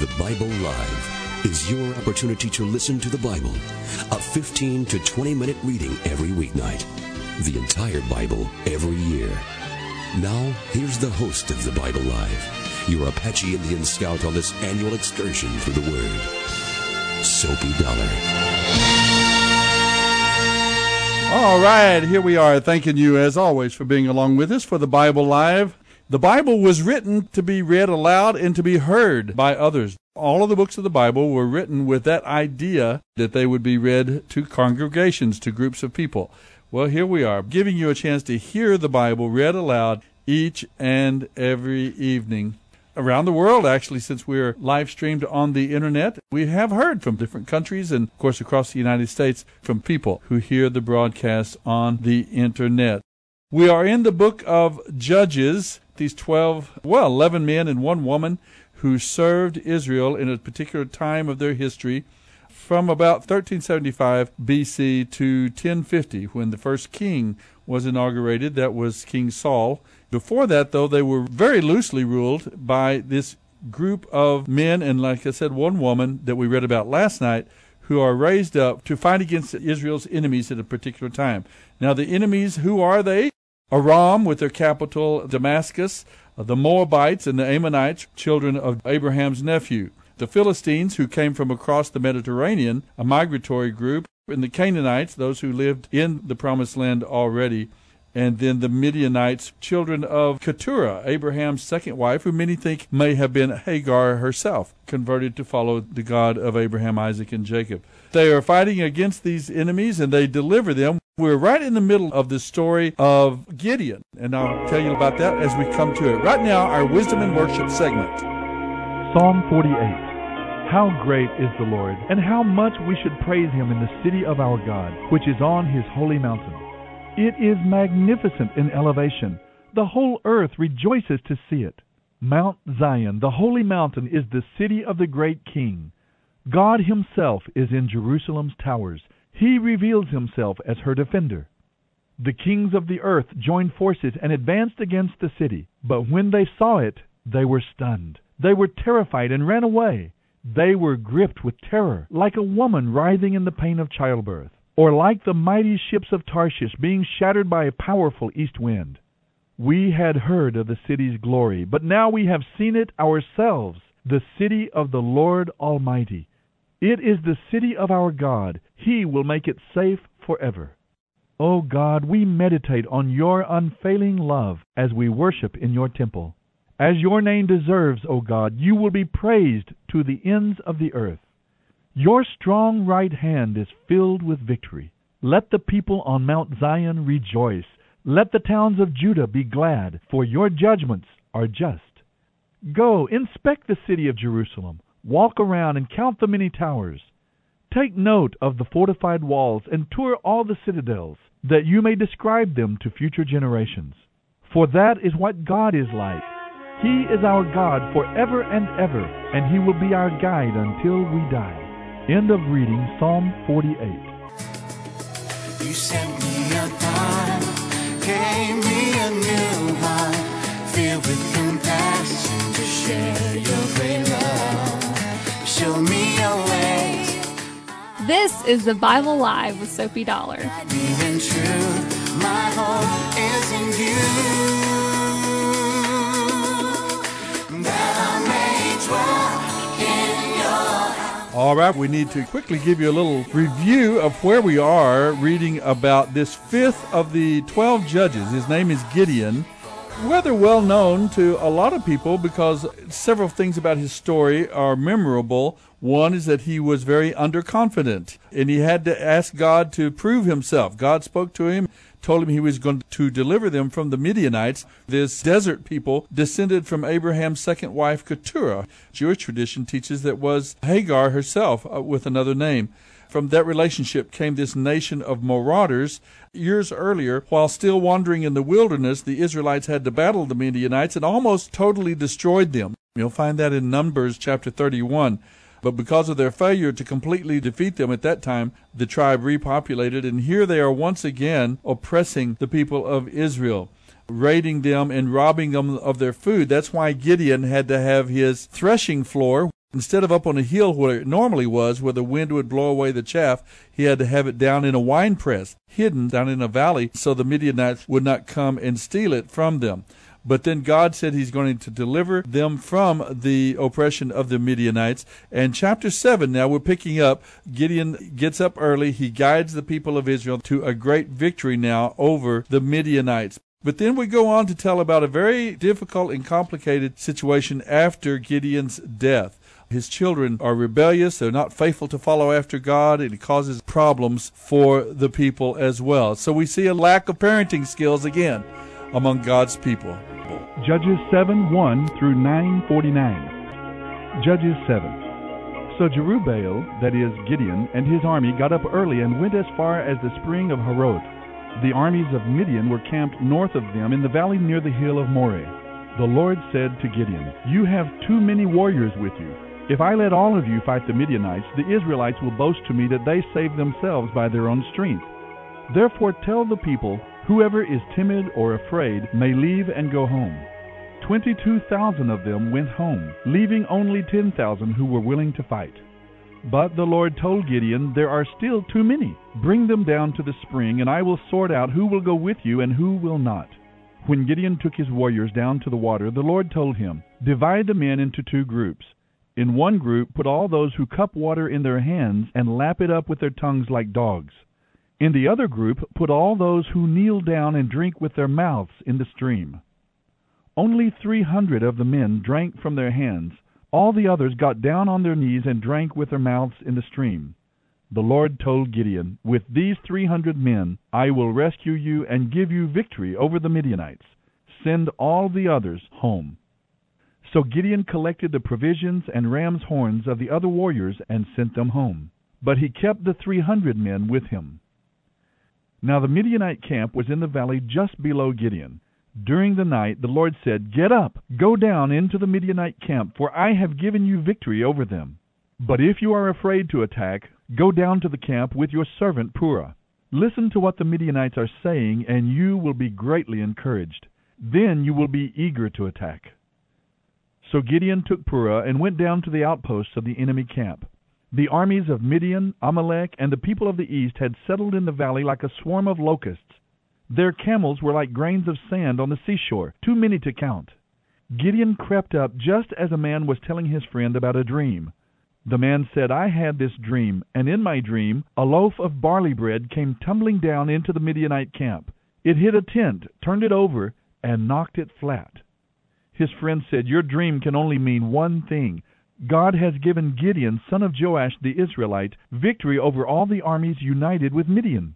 The Bible Live is your opportunity to listen to the Bible, a 15 to 20 minute reading every weeknight, the entire Bible every year. Now, here's the host of the Bible Live, your Apache Indian scout on this annual excursion through the Word, Soapy Dollar. All right, here we are, thanking you as always for being along with us for the Bible Live. The Bible was written to be read aloud and to be heard by others. All of the books of the Bible were written with that idea that they would be read to congregations, to groups of people. Well, here we are, giving you a chance to hear the Bible read aloud each and every evening. Around the world, actually, since we're live streamed on the internet, we have heard from different countries and, of course, across the United States from people who hear the broadcast on the internet. We are in the book of Judges, these 12, well, 11 men and one woman who served Israel in a particular time of their history from about 1375 BC to 1050 when the first king was inaugurated. That was King Saul. Before that, though, they were very loosely ruled by this group of men and, like I said, one woman that we read about last night who are raised up to fight against Israel's enemies at a particular time. Now, the enemies, who are they? Aram, with their capital Damascus, uh, the Moabites and the Ammonites, children of Abraham's nephew, the Philistines, who came from across the Mediterranean, a migratory group, and the Canaanites, those who lived in the Promised Land already, and then the Midianites, children of Keturah, Abraham's second wife, who many think may have been Hagar herself, converted to follow the God of Abraham, Isaac, and Jacob. They are fighting against these enemies and they deliver them. We're right in the middle of the story of Gideon, and I'll tell you about that as we come to it. Right now, our wisdom and worship segment. Psalm 48. How great is the Lord, and how much we should praise him in the city of our God, which is on his holy mountain. It is magnificent in elevation. The whole earth rejoices to see it. Mount Zion, the holy mountain, is the city of the great King. God Himself is in Jerusalem's towers. He reveals Himself as her defender. The kings of the earth joined forces and advanced against the city. But when they saw it, they were stunned. They were terrified and ran away. They were gripped with terror, like a woman writhing in the pain of childbirth, or like the mighty ships of Tarshish being shattered by a powerful east wind. We had heard of the city's glory, but now we have seen it ourselves, the city of the Lord Almighty. It is the city of our God. He will make it safe forever. O God, we meditate on your unfailing love as we worship in your temple. As your name deserves, O God, you will be praised to the ends of the earth. Your strong right hand is filled with victory. Let the people on Mount Zion rejoice. Let the towns of Judah be glad, for your judgments are just. Go, inspect the city of Jerusalem. Walk around and count the many towers. Take note of the fortified walls and tour all the citadels, that you may describe them to future generations. For that is what God is like. He is our God forever and ever, and He will be our guide until we die. End of reading Psalm 48. You sent me a gave me a new heart, filled with compassion to share your This is the Bible Live with Sophie Dollar. All right, we need to quickly give you a little review of where we are reading about this fifth of the 12 judges. His name is Gideon. Rather well known to a lot of people because several things about his story are memorable. One is that he was very underconfident and he had to ask God to prove himself. God spoke to him, told him he was going to deliver them from the Midianites. This desert people descended from Abraham's second wife, Keturah. Jewish tradition teaches that was Hagar herself uh, with another name. From that relationship came this nation of marauders. Years earlier, while still wandering in the wilderness, the Israelites had to battle the Midianites and almost totally destroyed them. You'll find that in Numbers chapter 31. But because of their failure to completely defeat them at that time, the tribe repopulated, and here they are once again oppressing the people of Israel raiding them and robbing them of their food. That's why Gideon had to have his threshing floor Instead of up on a hill where it normally was, where the wind would blow away the chaff, he had to have it down in a wine press, hidden down in a valley, so the Midianites would not come and steal it from them. But then God said He's going to deliver them from the oppression of the Midianites. And chapter 7, now we're picking up. Gideon gets up early. He guides the people of Israel to a great victory now over the Midianites. But then we go on to tell about a very difficult and complicated situation after Gideon's death. His children are rebellious, they're not faithful to follow after God, and it causes problems for the people as well. So we see a lack of parenting skills again among God's people. Judges 7 1 through 949. Judges 7. So Jerubbaal, that is Gideon, and his army got up early and went as far as the spring of Harod. The armies of Midian were camped north of them in the valley near the hill of Moreh. The Lord said to Gideon, You have too many warriors with you. If I let all of you fight the Midianites, the Israelites will boast to me that they saved themselves by their own strength. Therefore tell the people, whoever is timid or afraid may leave and go home. Twenty-two thousand of them went home, leaving only ten thousand who were willing to fight. But the Lord told Gideon, There are still too many. Bring them down to the spring, and I will sort out who will go with you and who will not. When Gideon took his warriors down to the water, the Lord told him, Divide the men into two groups. In one group, put all those who cup water in their hands and lap it up with their tongues like dogs. In the other group, put all those who kneel down and drink with their mouths in the stream. Only three hundred of the men drank from their hands. All the others got down on their knees and drank with their mouths in the stream. The Lord told Gideon, With these three hundred men I will rescue you and give you victory over the Midianites. Send all the others home. So Gideon collected the provisions and ram's horns of the other warriors and sent them home. But he kept the three hundred men with him. Now the Midianite camp was in the valley just below Gideon. During the night the Lord said, Get up, go down into the Midianite camp, for I have given you victory over them. But if you are afraid to attack, go down to the camp with your servant Purah. Listen to what the Midianites are saying, and you will be greatly encouraged. Then you will be eager to attack. So Gideon took Purah and went down to the outposts of the enemy camp. The armies of Midian, Amalek, and the people of the east had settled in the valley like a swarm of locusts. Their camels were like grains of sand on the seashore, too many to count. Gideon crept up just as a man was telling his friend about a dream. The man said, I had this dream, and in my dream a loaf of barley bread came tumbling down into the Midianite camp. It hit a tent, turned it over, and knocked it flat. His friend said, Your dream can only mean one thing. God has given Gideon, son of Joash the Israelite, victory over all the armies united with Midian.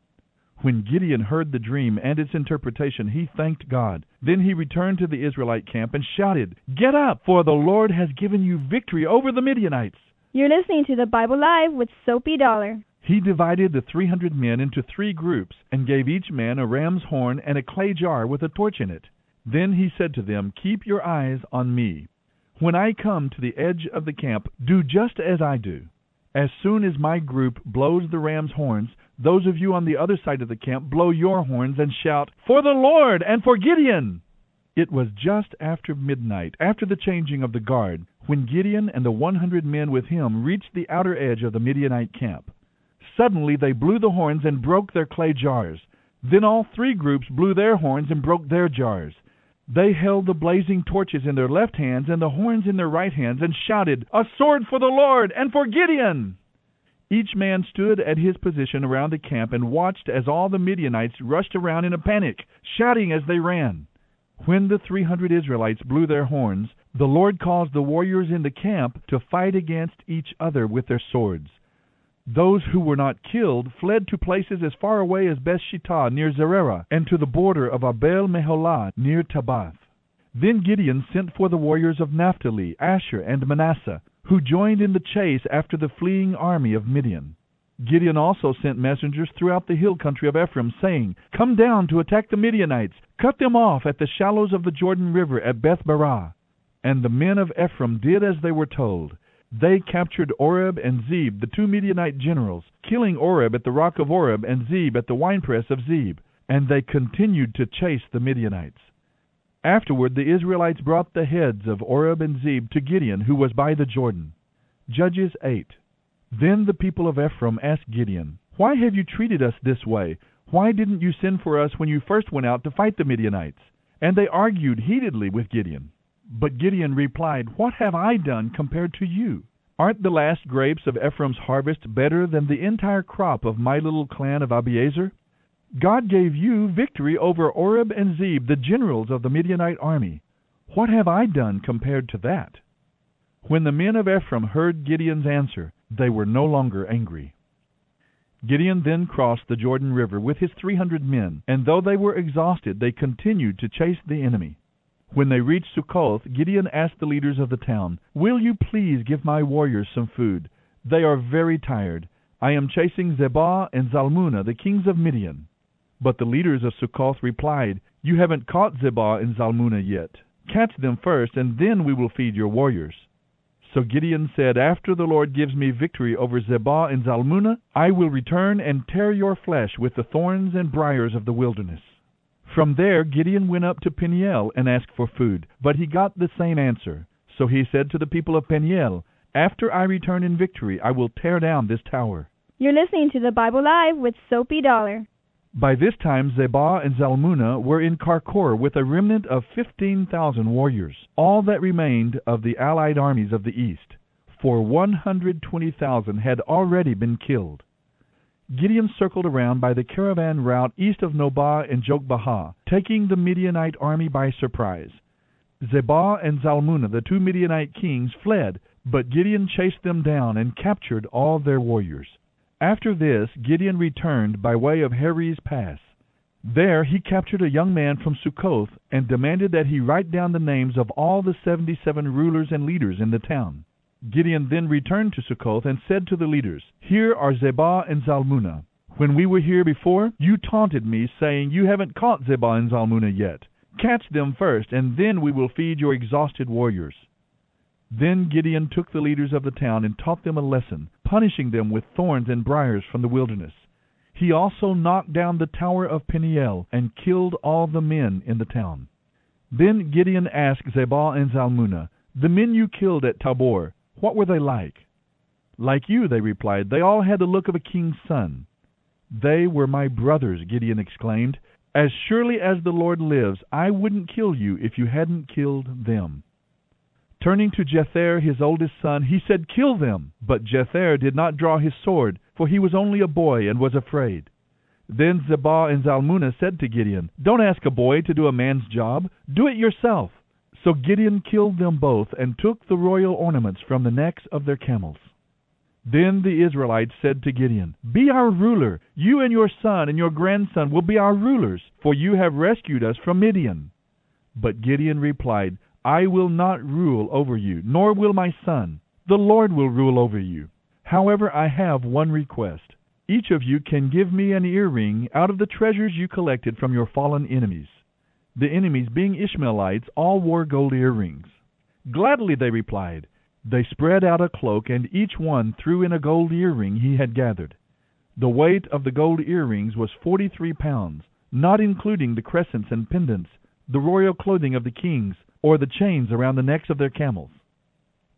When Gideon heard the dream and its interpretation, he thanked God. Then he returned to the Israelite camp and shouted, Get up, for the Lord has given you victory over the Midianites. You're listening to the Bible Live with Soapy Dollar. He divided the 300 men into three groups and gave each man a ram's horn and a clay jar with a torch in it. Then he said to them, Keep your eyes on me. When I come to the edge of the camp, do just as I do. As soon as my group blows the ram's horns, those of you on the other side of the camp blow your horns and shout, For the Lord and for Gideon! It was just after midnight, after the changing of the guard, when Gideon and the one hundred men with him reached the outer edge of the Midianite camp. Suddenly they blew the horns and broke their clay jars. Then all three groups blew their horns and broke their jars. They held the blazing torches in their left hands and the horns in their right hands, and shouted, A sword for the Lord and for Gideon! Each man stood at his position around the camp and watched as all the Midianites rushed around in a panic, shouting as they ran. When the three hundred Israelites blew their horns, the Lord caused the warriors in the camp to fight against each other with their swords. Those who were not killed fled to places as far away as Bethshittah near Zererah, and to the border of Abel Meholah near Tabbath. Then Gideon sent for the warriors of Naphtali, Asher, and Manasseh, who joined in the chase after the fleeing army of Midian. Gideon also sent messengers throughout the hill country of Ephraim, saying, Come down to attack the Midianites, cut them off at the shallows of the Jordan River at Beth Barah. And the men of Ephraim did as they were told. They captured Oreb and Zeb, the two Midianite generals, killing Oreb at the rock of Oreb and Zeb at the winepress of Zeb, and they continued to chase the Midianites. Afterward the Israelites brought the heads of Oreb and Zeb to Gideon, who was by the Jordan. Judges 8. Then the people of Ephraim asked Gideon, Why have you treated us this way? Why didn't you send for us when you first went out to fight the Midianites? And they argued heatedly with Gideon. But Gideon replied, What have I done compared to you? Aren't the last grapes of Ephraim's harvest better than the entire crop of my little clan of Abiezer? God gave you victory over Oreb and Zeb, the generals of the Midianite army. What have I done compared to that? When the men of Ephraim heard Gideon's answer, they were no longer angry. Gideon then crossed the Jordan River with his three hundred men, and though they were exhausted, they continued to chase the enemy. When they reached Succoth, Gideon asked the leaders of the town, Will you please give my warriors some food? They are very tired. I am chasing Zebah and Zalmunna, the kings of Midian. But the leaders of Succoth replied, You haven't caught Zebah and Zalmunna yet. Catch them first, and then we will feed your warriors. So Gideon said, After the Lord gives me victory over Zebah and Zalmunna, I will return and tear your flesh with the thorns and briers of the wilderness. From there Gideon went up to Peniel and asked for food, but he got the same answer. So he said to the people of Peniel, After I return in victory, I will tear down this tower. You're listening to the Bible Live with Soapy Dollar. By this time Zebah and Zalmunna were in Karkor with a remnant of fifteen thousand warriors, all that remained of the allied armies of the east, for one hundred twenty thousand had already been killed. Gideon circled around by the caravan route east of Nobah and Jogbehah, taking the Midianite army by surprise. Zebah and Zalmunna, the two Midianite kings, fled, but Gideon chased them down and captured all their warriors. After this, Gideon returned by way of Heres Pass. There he captured a young man from Succoth and demanded that he write down the names of all the seventy seven rulers and leaders in the town. Gideon then returned to Succoth and said to the leaders, Here are Zebah and Zalmunna. When we were here before, you taunted me, saying, You haven't caught Zebah and Zalmunna yet. Catch them first, and then we will feed your exhausted warriors. Then Gideon took the leaders of the town and taught them a lesson, punishing them with thorns and briers from the wilderness. He also knocked down the tower of Peniel and killed all the men in the town. Then Gideon asked Zebah and Zalmunna, The men you killed at Tabor, what were they like? Like you, they replied. They all had the look of a king's son. They were my brothers, Gideon exclaimed. As surely as the Lord lives, I wouldn't kill you if you hadn't killed them. Turning to Jether, his oldest son, he said, Kill them. But Jether did not draw his sword, for he was only a boy and was afraid. Then Zebah and Zalmunna said to Gideon, Don't ask a boy to do a man's job. Do it yourself. So Gideon killed them both and took the royal ornaments from the necks of their camels. Then the Israelites said to Gideon, Be our ruler. You and your son and your grandson will be our rulers, for you have rescued us from Midian. But Gideon replied, I will not rule over you, nor will my son. The Lord will rule over you. However, I have one request. Each of you can give me an earring out of the treasures you collected from your fallen enemies. The enemies being Ishmaelites, all wore gold earrings. Gladly they replied. They spread out a cloak, and each one threw in a gold earring he had gathered. The weight of the gold earrings was forty three pounds, not including the crescents and pendants, the royal clothing of the kings, or the chains around the necks of their camels.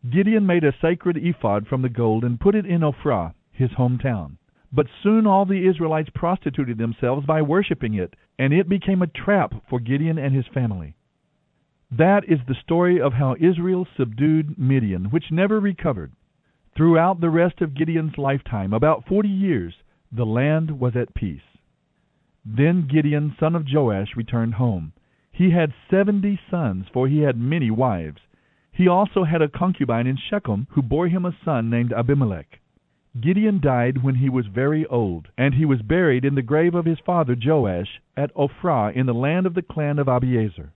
Gideon made a sacred ephod from the gold and put it in Ophrah, his hometown. But soon all the Israelites prostituted themselves by worshiping it, and it became a trap for Gideon and his family. That is the story of how Israel subdued Midian, which never recovered. Throughout the rest of Gideon's lifetime, about forty years, the land was at peace. Then Gideon, son of Joash, returned home. He had seventy sons, for he had many wives. He also had a concubine in Shechem, who bore him a son named Abimelech. Gideon died when he was very old, and he was buried in the grave of his father Joash at Ophrah in the land of the clan of Abiezer.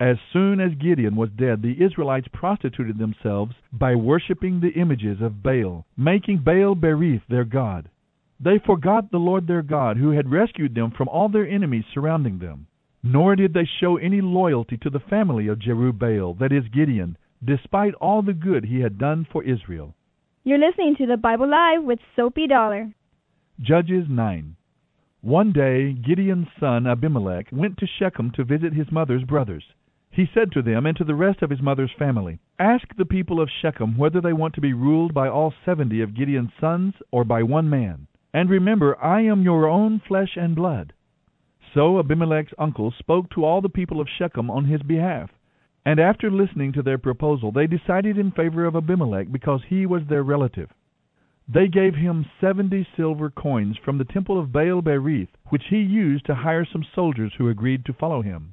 As soon as Gideon was dead, the Israelites prostituted themselves by worshipping the images of Baal, making Baal Berith their god. They forgot the Lord their God, who had rescued them from all their enemies surrounding them. Nor did they show any loyalty to the family of Jerubbaal, that is Gideon, despite all the good he had done for Israel. You're listening to the Bible Live with Soapy Dollar. Judges 9. One day Gideon's son Abimelech went to Shechem to visit his mother's brothers. He said to them and to the rest of his mother's family, Ask the people of Shechem whether they want to be ruled by all seventy of Gideon's sons or by one man. And remember, I am your own flesh and blood. So Abimelech's uncle spoke to all the people of Shechem on his behalf. And after listening to their proposal, they decided in favor of Abimelech because he was their relative. They gave him seventy silver coins from the temple of Baal Berith, which he used to hire some soldiers who agreed to follow him.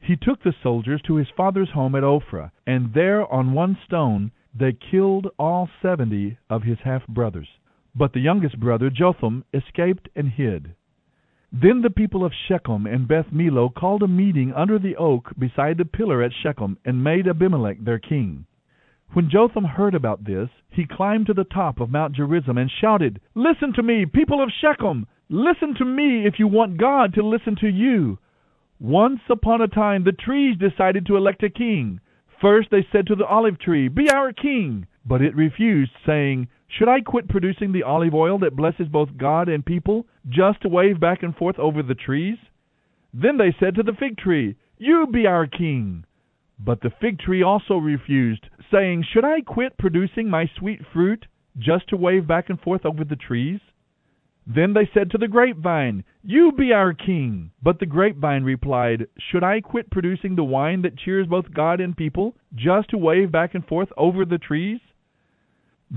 He took the soldiers to his father's home at Ophrah, and there on one stone they killed all seventy of his half brothers. But the youngest brother, Jotham, escaped and hid. Then the people of Shechem and Beth Millo called a meeting under the oak beside the pillar at Shechem, and made Abimelech their king. When Jotham heard about this, he climbed to the top of Mount Gerizim and shouted, Listen to me, people of Shechem! Listen to me if you want God to listen to you. Once upon a time the trees decided to elect a king. First they said to the olive tree, Be our king. But it refused, saying, should I quit producing the olive oil that blesses both God and people, just to wave back and forth over the trees? Then they said to the fig tree, You be our king. But the fig tree also refused, saying, Should I quit producing my sweet fruit, just to wave back and forth over the trees? Then they said to the grapevine, You be our king. But the grapevine replied, Should I quit producing the wine that cheers both God and people, just to wave back and forth over the trees?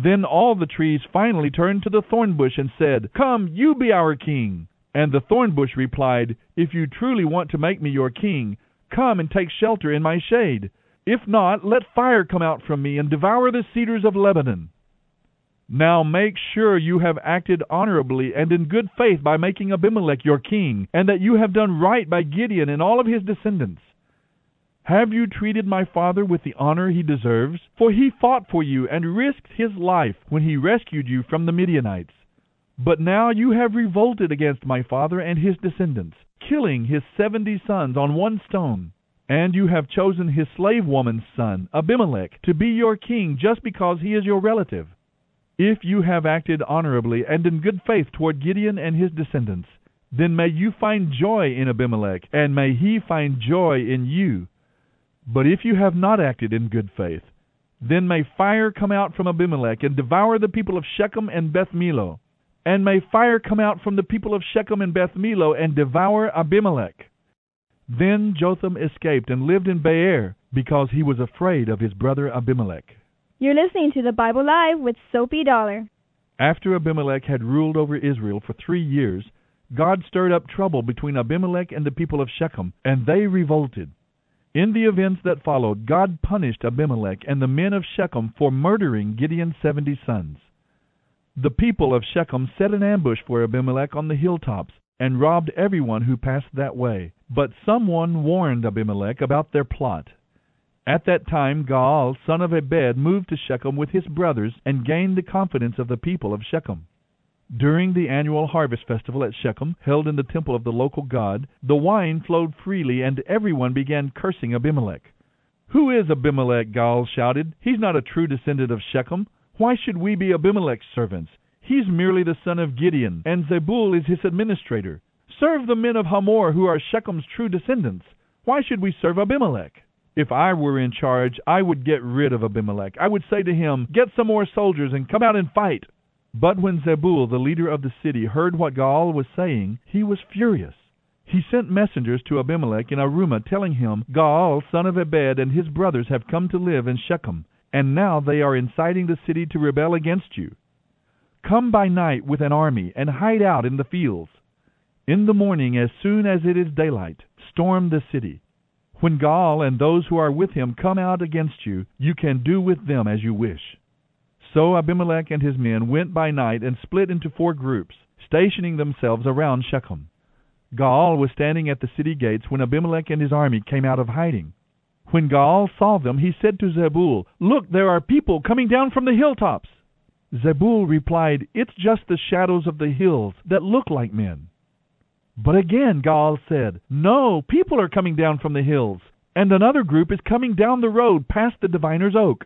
Then all the trees finally turned to the thorn bush and said, Come, you be our king. And the thorn bush replied, If you truly want to make me your king, come and take shelter in my shade. If not, let fire come out from me and devour the cedars of Lebanon. Now make sure you have acted honorably and in good faith by making Abimelech your king, and that you have done right by Gideon and all of his descendants. Have you treated my father with the honor he deserves? For he fought for you and risked his life when he rescued you from the Midianites. But now you have revolted against my father and his descendants, killing his seventy sons on one stone. And you have chosen his slave woman's son, Abimelech, to be your king just because he is your relative. If you have acted honorably and in good faith toward Gideon and his descendants, then may you find joy in Abimelech, and may he find joy in you. But if you have not acted in good faith, then may fire come out from Abimelech and devour the people of Shechem and Beth Millo. And may fire come out from the people of Shechem and Beth Millo and devour Abimelech. Then Jotham escaped and lived in Beer because he was afraid of his brother Abimelech. You're listening to the Bible Live with Soapy Dollar. After Abimelech had ruled over Israel for three years, God stirred up trouble between Abimelech and the people of Shechem, and they revolted. In the events that followed, God punished Abimelech and the men of Shechem for murdering Gideon's seventy sons. The people of Shechem set an ambush for Abimelech on the hilltops and robbed everyone who passed that way. But someone warned Abimelech about their plot. At that time Gaal, son of Ebed, moved to Shechem with his brothers and gained the confidence of the people of Shechem. During the annual harvest festival at Shechem, held in the temple of the local god, the wine flowed freely and everyone began cursing Abimelech. Who is Abimelech? Gaal shouted. He's not a true descendant of Shechem. Why should we be Abimelech's servants? He's merely the son of Gideon, and Zebul is his administrator. Serve the men of Hamor who are Shechem's true descendants. Why should we serve Abimelech? If I were in charge, I would get rid of Abimelech. I would say to him, Get some more soldiers and come out and fight. But when Zebul, the leader of the city, heard what Gaal was saying, he was furious. He sent messengers to Abimelech in Arumah, telling him, Gaal, son of Ebed, and his brothers have come to live in Shechem, and now they are inciting the city to rebel against you. Come by night with an army, and hide out in the fields. In the morning, as soon as it is daylight, storm the city. When Gaal and those who are with him come out against you, you can do with them as you wish. So Abimelech and his men went by night and split into four groups, stationing themselves around Shechem. Gaal was standing at the city gates when Abimelech and his army came out of hiding. When Gaal saw them, he said to Zebul, Look, there are people coming down from the hilltops. Zebul replied, It's just the shadows of the hills that look like men. But again Gaal said, No, people are coming down from the hills, and another group is coming down the road past the diviner's oak.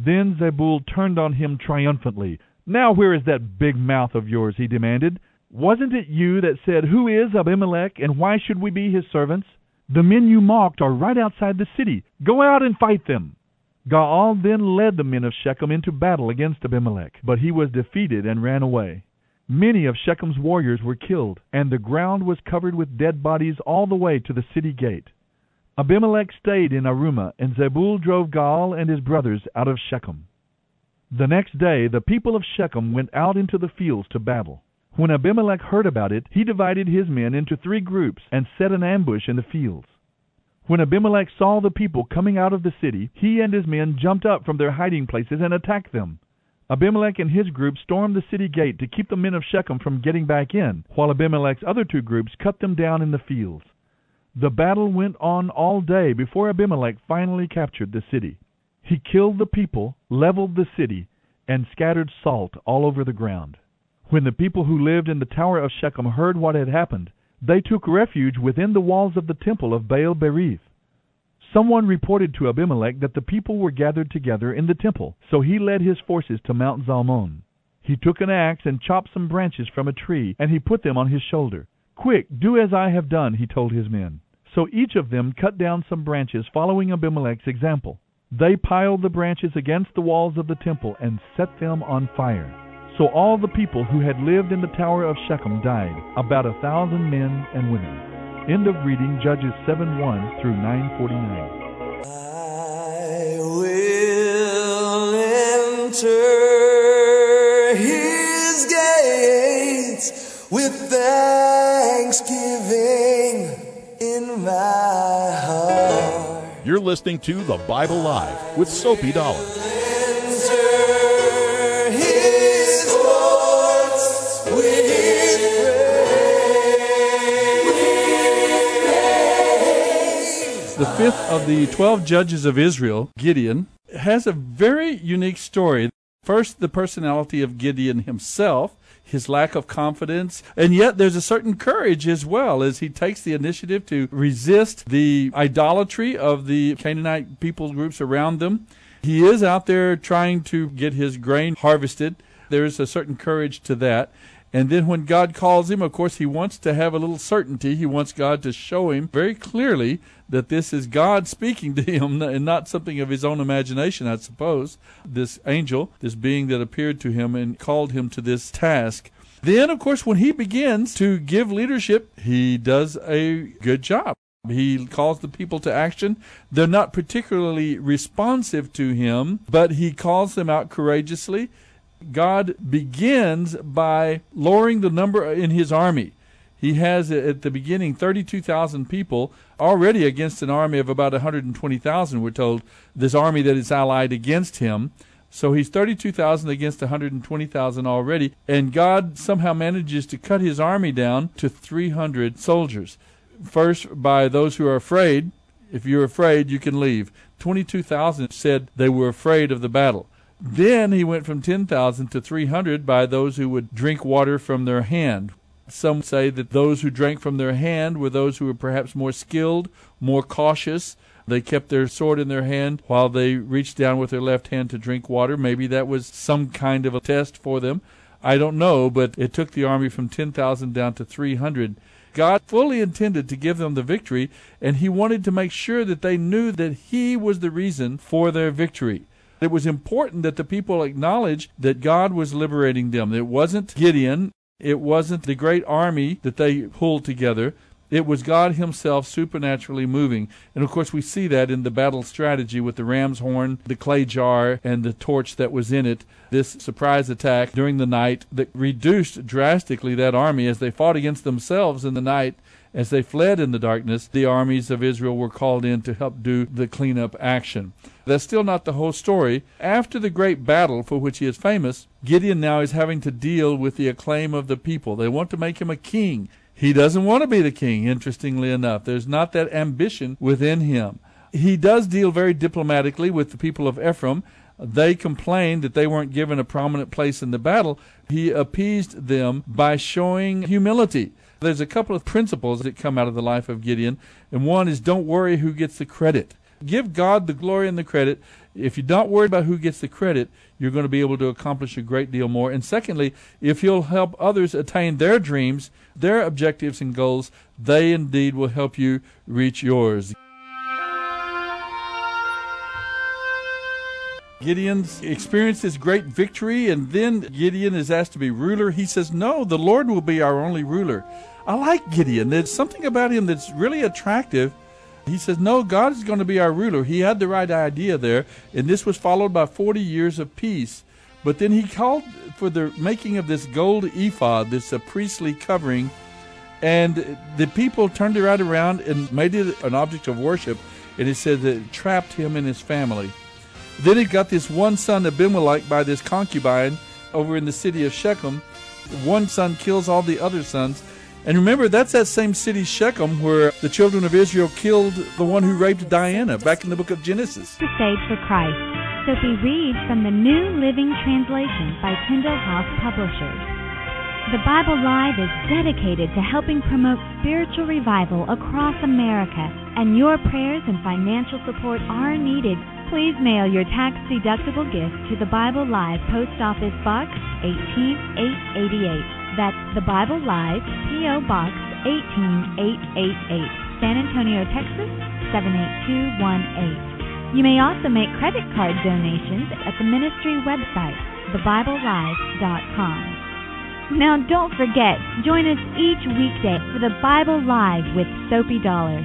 Then Zebul turned on him triumphantly. Now where is that big mouth of yours? he demanded. Wasn't it you that said, Who is Abimelech, and why should we be his servants? The men you mocked are right outside the city. Go out and fight them. Gaal then led the men of Shechem into battle against Abimelech, but he was defeated and ran away. Many of Shechem's warriors were killed, and the ground was covered with dead bodies all the way to the city gate. Abimelech stayed in Arumah, and Zebul drove Gaal and his brothers out of Shechem. The next day the people of Shechem went out into the fields to battle. When Abimelech heard about it, he divided his men into three groups and set an ambush in the fields. When Abimelech saw the people coming out of the city, he and his men jumped up from their hiding places and attacked them. Abimelech and his group stormed the city gate to keep the men of Shechem from getting back in, while Abimelech's other two groups cut them down in the fields. The battle went on all day before Abimelech finally captured the city. He killed the people, leveled the city, and scattered salt all over the ground. When the people who lived in the tower of Shechem heard what had happened, they took refuge within the walls of the temple of Baal Berith. Someone reported to Abimelech that the people were gathered together in the temple, so he led his forces to Mount Zalmon. He took an axe and chopped some branches from a tree, and he put them on his shoulder. Quick, do as I have done, he told his men. So each of them cut down some branches, following Abimelech's example. They piled the branches against the walls of the temple and set them on fire. So all the people who had lived in the tower of Shechem died, about a thousand men and women. End of reading Judges 7 1 through 949. I will enter his gates with thanksgiving in my heart. You're listening to The Bible Live with Soapy Dollar. Enter his courts with praise. The fifth of the twelve judges of Israel, Gideon, has a very unique story. First, the personality of Gideon himself, his lack of confidence, and yet there's a certain courage as well as he takes the initiative to resist the idolatry of the Canaanite people groups around them. He is out there trying to get his grain harvested. There is a certain courage to that. And then when God calls him, of course, he wants to have a little certainty. He wants God to show him very clearly that this is God speaking to him and not something of his own imagination, I suppose. This angel, this being that appeared to him and called him to this task. Then, of course, when he begins to give leadership, he does a good job. He calls the people to action. They're not particularly responsive to him, but he calls them out courageously. God begins by lowering the number in his army. He has at the beginning 32,000 people already against an army of about 120,000, we're told, this army that is allied against him. So he's 32,000 against 120,000 already, and God somehow manages to cut his army down to 300 soldiers. First, by those who are afraid. If you're afraid, you can leave. 22,000 said they were afraid of the battle. Then he went from 10,000 to 300 by those who would drink water from their hand. Some say that those who drank from their hand were those who were perhaps more skilled, more cautious. They kept their sword in their hand while they reached down with their left hand to drink water. Maybe that was some kind of a test for them. I don't know, but it took the army from 10,000 down to 300. God fully intended to give them the victory, and He wanted to make sure that they knew that He was the reason for their victory. It was important that the people acknowledge that God was liberating them. It wasn't Gideon, it wasn't the great army that they pulled together. It was God Himself supernaturally moving. And of course, we see that in the battle strategy with the ram's horn, the clay jar, and the torch that was in it. This surprise attack during the night that reduced drastically that army as they fought against themselves in the night. As they fled in the darkness, the armies of Israel were called in to help do the cleanup action. That's still not the whole story. After the great battle for which he is famous, Gideon now is having to deal with the acclaim of the people. They want to make him a king. He doesn't want to be the king, interestingly enough. There's not that ambition within him. He does deal very diplomatically with the people of Ephraim. They complained that they weren't given a prominent place in the battle. He appeased them by showing humility. There's a couple of principles that come out of the life of Gideon, and one is don't worry who gets the credit. Give God the glory and the credit. If you're not worried about who gets the credit, you're going to be able to accomplish a great deal more. And secondly, if you'll help others attain their dreams, their objectives and goals, they indeed will help you reach yours. Gideon experienced this great victory, and then Gideon is asked to be ruler. He says, No, the Lord will be our only ruler. I like Gideon. There's something about him that's really attractive. He says, No, God is going to be our ruler. He had the right idea there, and this was followed by 40 years of peace. But then he called for the making of this gold ephod, this uh, priestly covering, and the people turned it right around and made it an object of worship. And it said that it trapped him and his family. Then he got this one son Abimelech by this concubine over in the city of Shechem. One son kills all the other sons. And remember, that's that same city, Shechem, where the children of Israel killed the one who raped Dinah back in the book of Genesis. Crusade for Christ. Sophie reads from the New Living Translation by Tyndale House Publishers. The Bible Live is dedicated to helping promote spiritual revival across America, and your prayers and financial support are needed. Please mail your tax-deductible gift to the Bible Live Post Office Box 18888. That's the Bible Live P.O. Box 18888, San Antonio, Texas 78218. You may also make credit card donations at the ministry website, thebiblelive.com. Now don't forget, join us each weekday for the Bible Live with Soapy Dollar.